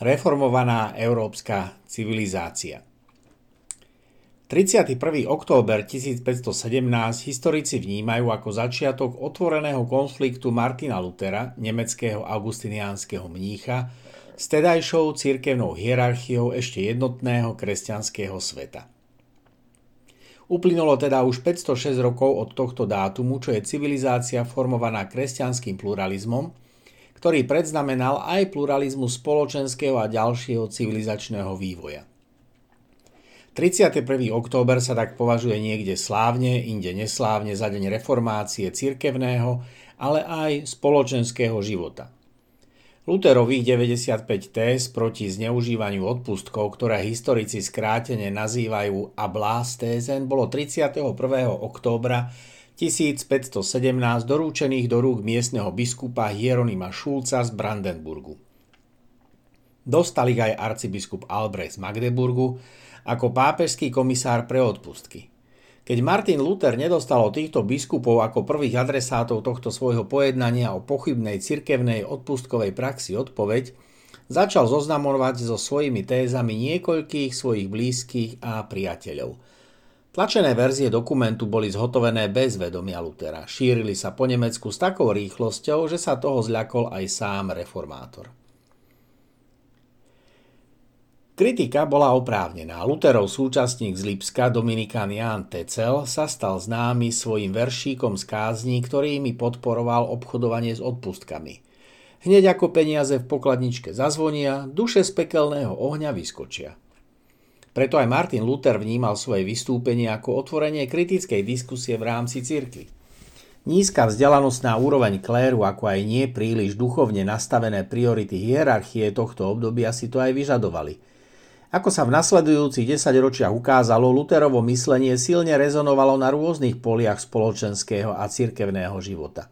Reformovaná európska civilizácia 31. október 1517 historici vnímajú ako začiatok otvoreného konfliktu Martina Lutera, nemeckého augustiniánskeho mnícha, s tedajšou cirkevnou hierarchiou ešte jednotného kresťanského sveta. Uplynulo teda už 506 rokov od tohto dátumu, čo je civilizácia formovaná kresťanským pluralizmom, ktorý predznamenal aj pluralizmu spoločenského a ďalšieho civilizačného vývoja. 31. október sa tak považuje niekde slávne, inde neslávne za deň reformácie cirkevného, ale aj spoločenského života. Luterových 95 téz proti zneužívaniu odpustkov, ktoré historici skrátene nazývajú ablastézen, bolo 31. októbra 1517 dorúčených do rúk miestneho biskupa Hieronima Šulca z Brandenburgu. Dostali aj arcibiskup Albrecht z Magdeburgu, ako pápežský komisár pre odpustky. Keď Martin Luther nedostal od týchto biskupov ako prvých adresátov tohto svojho pojednania o pochybnej cirkevnej odpustkovej praxi odpoveď, začal zoznamovať so svojimi tézami niekoľkých svojich blízkych a priateľov. Tlačené verzie dokumentu boli zhotovené bez vedomia Lutera. Šírili sa po Nemecku s takou rýchlosťou, že sa toho zľakol aj sám reformátor. Kritika bola oprávnená. Luterov súčasník z Lipska, Dominikán Jan Tecel, sa stal známy svojim veršíkom z kázní, ktorými podporoval obchodovanie s odpustkami. Hneď ako peniaze v pokladničke zazvonia, duše z pekelného ohňa vyskočia. Preto aj Martin Luther vnímal svoje vystúpenie ako otvorenie kritickej diskusie v rámci cirkvi. Nízka vzdelanostná úroveň kléru, ako aj nie príliš duchovne nastavené priority hierarchie tohto obdobia si to aj vyžadovali – ako sa v nasledujúcich 10 ročiach ukázalo, Luterovo myslenie silne rezonovalo na rôznych poliach spoločenského a cirkevného života.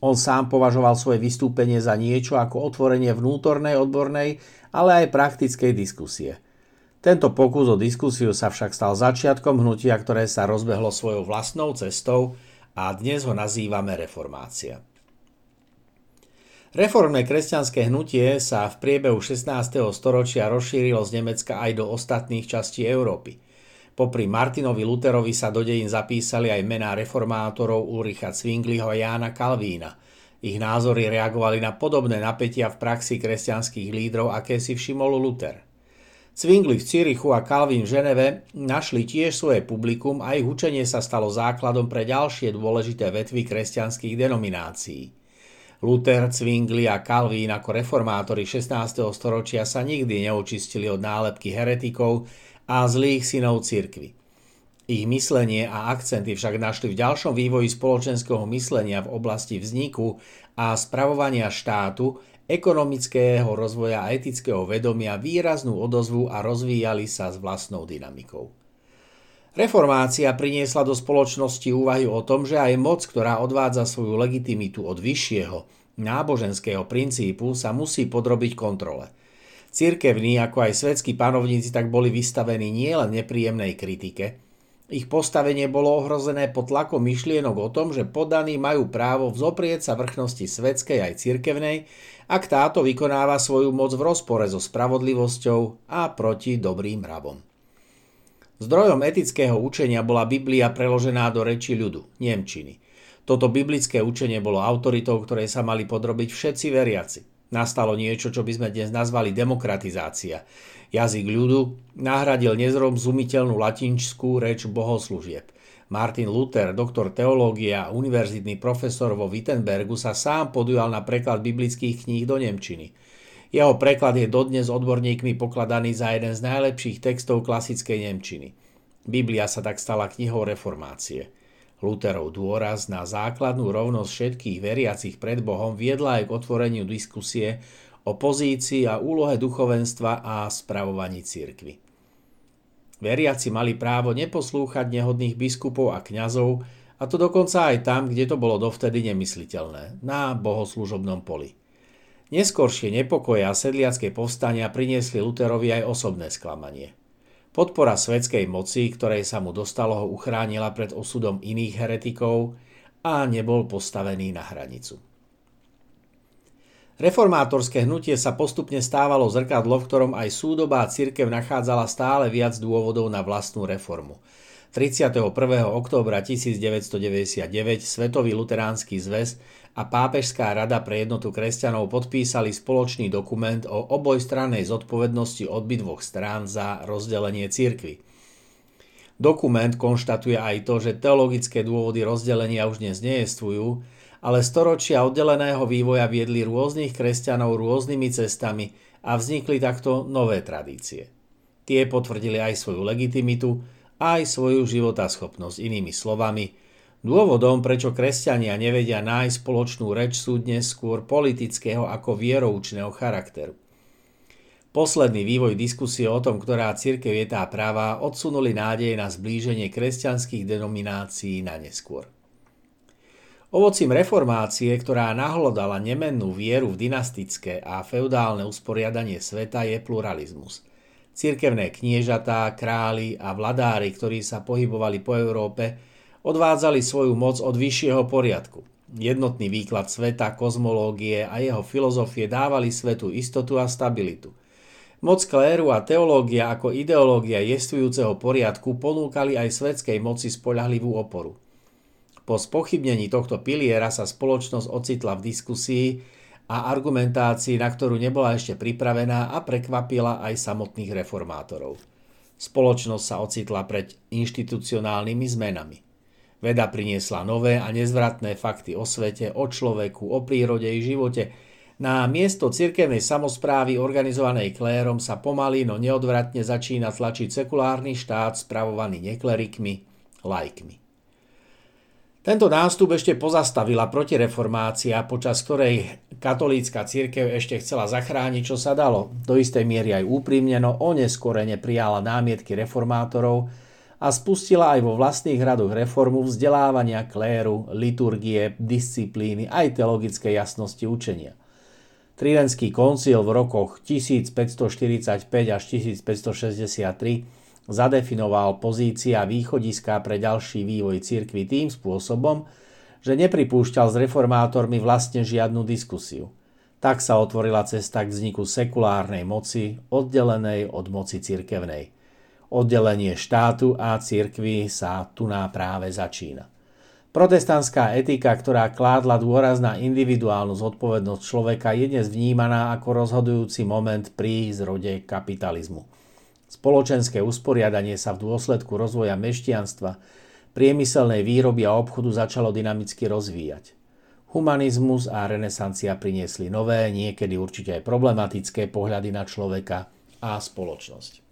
On sám považoval svoje vystúpenie za niečo ako otvorenie vnútornej, odbornej, ale aj praktickej diskusie. Tento pokus o diskusiu sa však stal začiatkom hnutia, ktoré sa rozbehlo svojou vlastnou cestou a dnes ho nazývame reformácia. Reformné kresťanské hnutie sa v priebehu 16. storočia rozšírilo z Nemecka aj do ostatných častí Európy. Popri Martinovi Luterovi sa do dejín zapísali aj mená reformátorov Ulricha Zwingliho a Jána Kalvína. Ich názory reagovali na podobné napätia v praxi kresťanských lídrov, aké si všimol Luther. Zwingli v Cirichu a Kalvín v Ženeve našli tiež svoje publikum a ich učenie sa stalo základom pre ďalšie dôležité vetvy kresťanských denominácií. Luther, Zwingli a Calvin ako reformátori 16. storočia sa nikdy neočistili od nálepky heretikov a zlých synov cirkvy. Ich myslenie a akcenty však našli v ďalšom vývoji spoločenského myslenia v oblasti vzniku a spravovania štátu, ekonomického rozvoja a etického vedomia výraznú odozvu a rozvíjali sa s vlastnou dynamikou. Reformácia priniesla do spoločnosti úvahy o tom, že aj moc, ktorá odvádza svoju legitimitu od vyššieho, náboženského princípu, sa musí podrobiť kontrole. Cirkevní, ako aj svetskí panovníci tak boli vystavení nielen nepríjemnej kritike, ich postavenie bolo ohrozené pod tlakom myšlienok o tom, že podaní majú právo vzoprieť sa vrchnosti svetskej aj cirkevnej, ak táto vykonáva svoju moc v rozpore so spravodlivosťou a proti dobrým mravom. Zdrojom etického učenia bola Biblia preložená do reči ľudu, Nemčiny. Toto biblické učenie bolo autoritou, ktorej sa mali podrobiť všetci veriaci. Nastalo niečo, čo by sme dnes nazvali demokratizácia. Jazyk ľudu nahradil nezrozumiteľnú latinskú reč bohoslužieb. Martin Luther, doktor teológie a univerzitný profesor vo Wittenbergu sa sám podujal na preklad biblických kníh do Nemčiny. Jeho preklad je dodnes odborníkmi pokladaný za jeden z najlepších textov klasickej Nemčiny. Biblia sa tak stala knihou reformácie. Luterov dôraz na základnú rovnosť všetkých veriacich pred Bohom viedla aj k otvoreniu diskusie o pozícii a úlohe duchovenstva a spravovaní cirkvy. Veriaci mali právo neposlúchať nehodných biskupov a kňazov, a to dokonca aj tam, kde to bolo dovtedy nemysliteľné, na bohoslužobnom poli. Neskoršie nepokoje a sedliacké povstania priniesli Luterovi aj osobné sklamanie. Podpora svetskej moci, ktorej sa mu dostalo, ho uchránila pred osudom iných heretikov a nebol postavený na hranicu. Reformátorské hnutie sa postupne stávalo zrkadlo, v ktorom aj súdobá cirkev nachádzala stále viac dôvodov na vlastnú reformu. 31. októbra 1999 Svetový luteránsky zväz a Pápežská rada pre jednotu kresťanov podpísali spoločný dokument o obojstrannej zodpovednosti dvoch strán za rozdelenie cirkvy. Dokument konštatuje aj to, že teologické dôvody rozdelenia už dnes nejestujú, ale storočia oddeleného vývoja viedli rôznych kresťanov rôznymi cestami a vznikli takto nové tradície. Tie potvrdili aj svoju legitimitu, aj svoju životaschopnosť. Inými slovami, dôvodom, prečo kresťania nevedia nájsť spoločnú reč sú dnes skôr politického ako vieroučného charakteru. Posledný vývoj diskusie o tom, ktorá církev je tá práva, odsunuli nádej na zblíženie kresťanských denominácií na neskôr. Ovocím reformácie, ktorá nahlodala nemennú vieru v dynastické a feudálne usporiadanie sveta, je pluralizmus. Cirkevné kniežatá, králi a vladári, ktorí sa pohybovali po Európe, odvádzali svoju moc od vyššieho poriadku. Jednotný výklad sveta, kozmológie a jeho filozofie dávali svetu istotu a stabilitu. Moc kléru a teológia ako ideológia jestvujúceho poriadku ponúkali aj svetskej moci spoľahlivú oporu. Po spochybnení tohto piliera sa spoločnosť ocitla v diskusii a argumentácii, na ktorú nebola ešte pripravená a prekvapila aj samotných reformátorov. Spoločnosť sa ocitla pred inštitucionálnymi zmenami. Veda priniesla nové a nezvratné fakty o svete, o človeku, o prírode i živote. Na miesto cirkevnej samozprávy organizovanej klérom sa pomaly, no neodvratne začína tlačiť sekulárny štát spravovaný neklerikmi, lajkmi. Tento nástup ešte pozastavila protireformácia, počas ktorej katolícka církev ešte chcela zachrániť, čo sa dalo. Do istej miery aj úprimne, no oneskorene prijala námietky reformátorov a spustila aj vo vlastných hradoch reformu vzdelávania kléru, liturgie, disciplíny aj teologické jasnosti učenia. Tridentský koncil v rokoch 1545 až 1563 zadefinoval pozícia východiska pre ďalší vývoj cirkvy tým spôsobom, že nepripúšťal s reformátormi vlastne žiadnu diskusiu. Tak sa otvorila cesta k vzniku sekulárnej moci, oddelenej od moci cirkevnej. Oddelenie štátu a cirkvy sa tu na práve začína. Protestantská etika, ktorá kládla dôraz na individuálnu zodpovednosť človeka, je dnes vnímaná ako rozhodujúci moment pri zrode kapitalizmu. Spoločenské usporiadanie sa v dôsledku rozvoja meštianstva, priemyselnej výroby a obchodu začalo dynamicky rozvíjať. Humanizmus a renesancia priniesli nové, niekedy určite aj problematické pohľady na človeka a spoločnosť.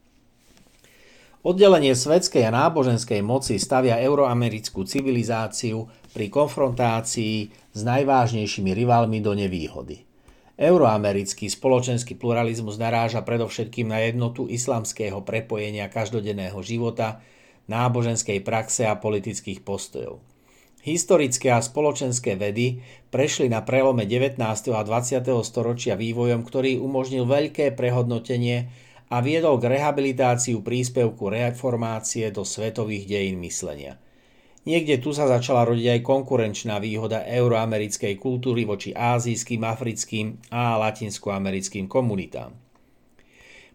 Oddelenie svetskej a náboženskej moci stavia euroamerickú civilizáciu pri konfrontácii s najvážnejšími rivalmi do nevýhody. Euroamerický spoločenský pluralizmus naráža predovšetkým na jednotu islamského prepojenia každodenného života, náboženskej praxe a politických postojov. Historické a spoločenské vedy prešli na prelome 19. a 20. storočia vývojom, ktorý umožnil veľké prehodnotenie a viedol k rehabilitáciu príspevku reformácie do svetových dejín myslenia. Niekde tu sa začala rodiť aj konkurenčná výhoda euroamerickej kultúry voči ázijským, africkým a latinskoamerickým komunitám.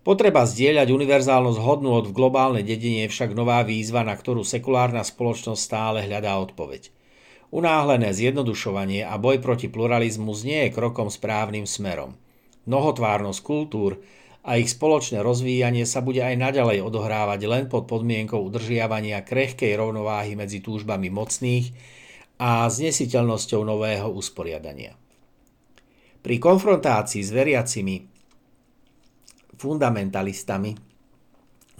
Potreba zdieľať univerzálnosť hodnôt v globálnej dedine je však nová výzva, na ktorú sekulárna spoločnosť stále hľadá odpoveď. Unáhlené zjednodušovanie a boj proti pluralizmu nie je krokom správnym smerom. Mnohotvárnosť kultúr a ich spoločné rozvíjanie sa bude aj naďalej odohrávať len pod podmienkou udržiavania krehkej rovnováhy medzi túžbami mocných a znesiteľnosťou nového usporiadania. Pri konfrontácii s veriacimi fundamentalistami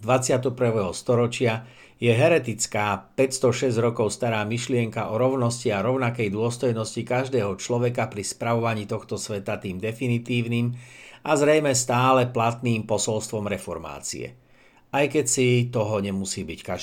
21. storočia je heretická 506 rokov stará myšlienka o rovnosti a rovnakej dôstojnosti každého človeka pri spravovaní tohto sveta tým definitívnym a zrejme stále platným posolstvom reformácie. Aj keď si toho nemusí byť každý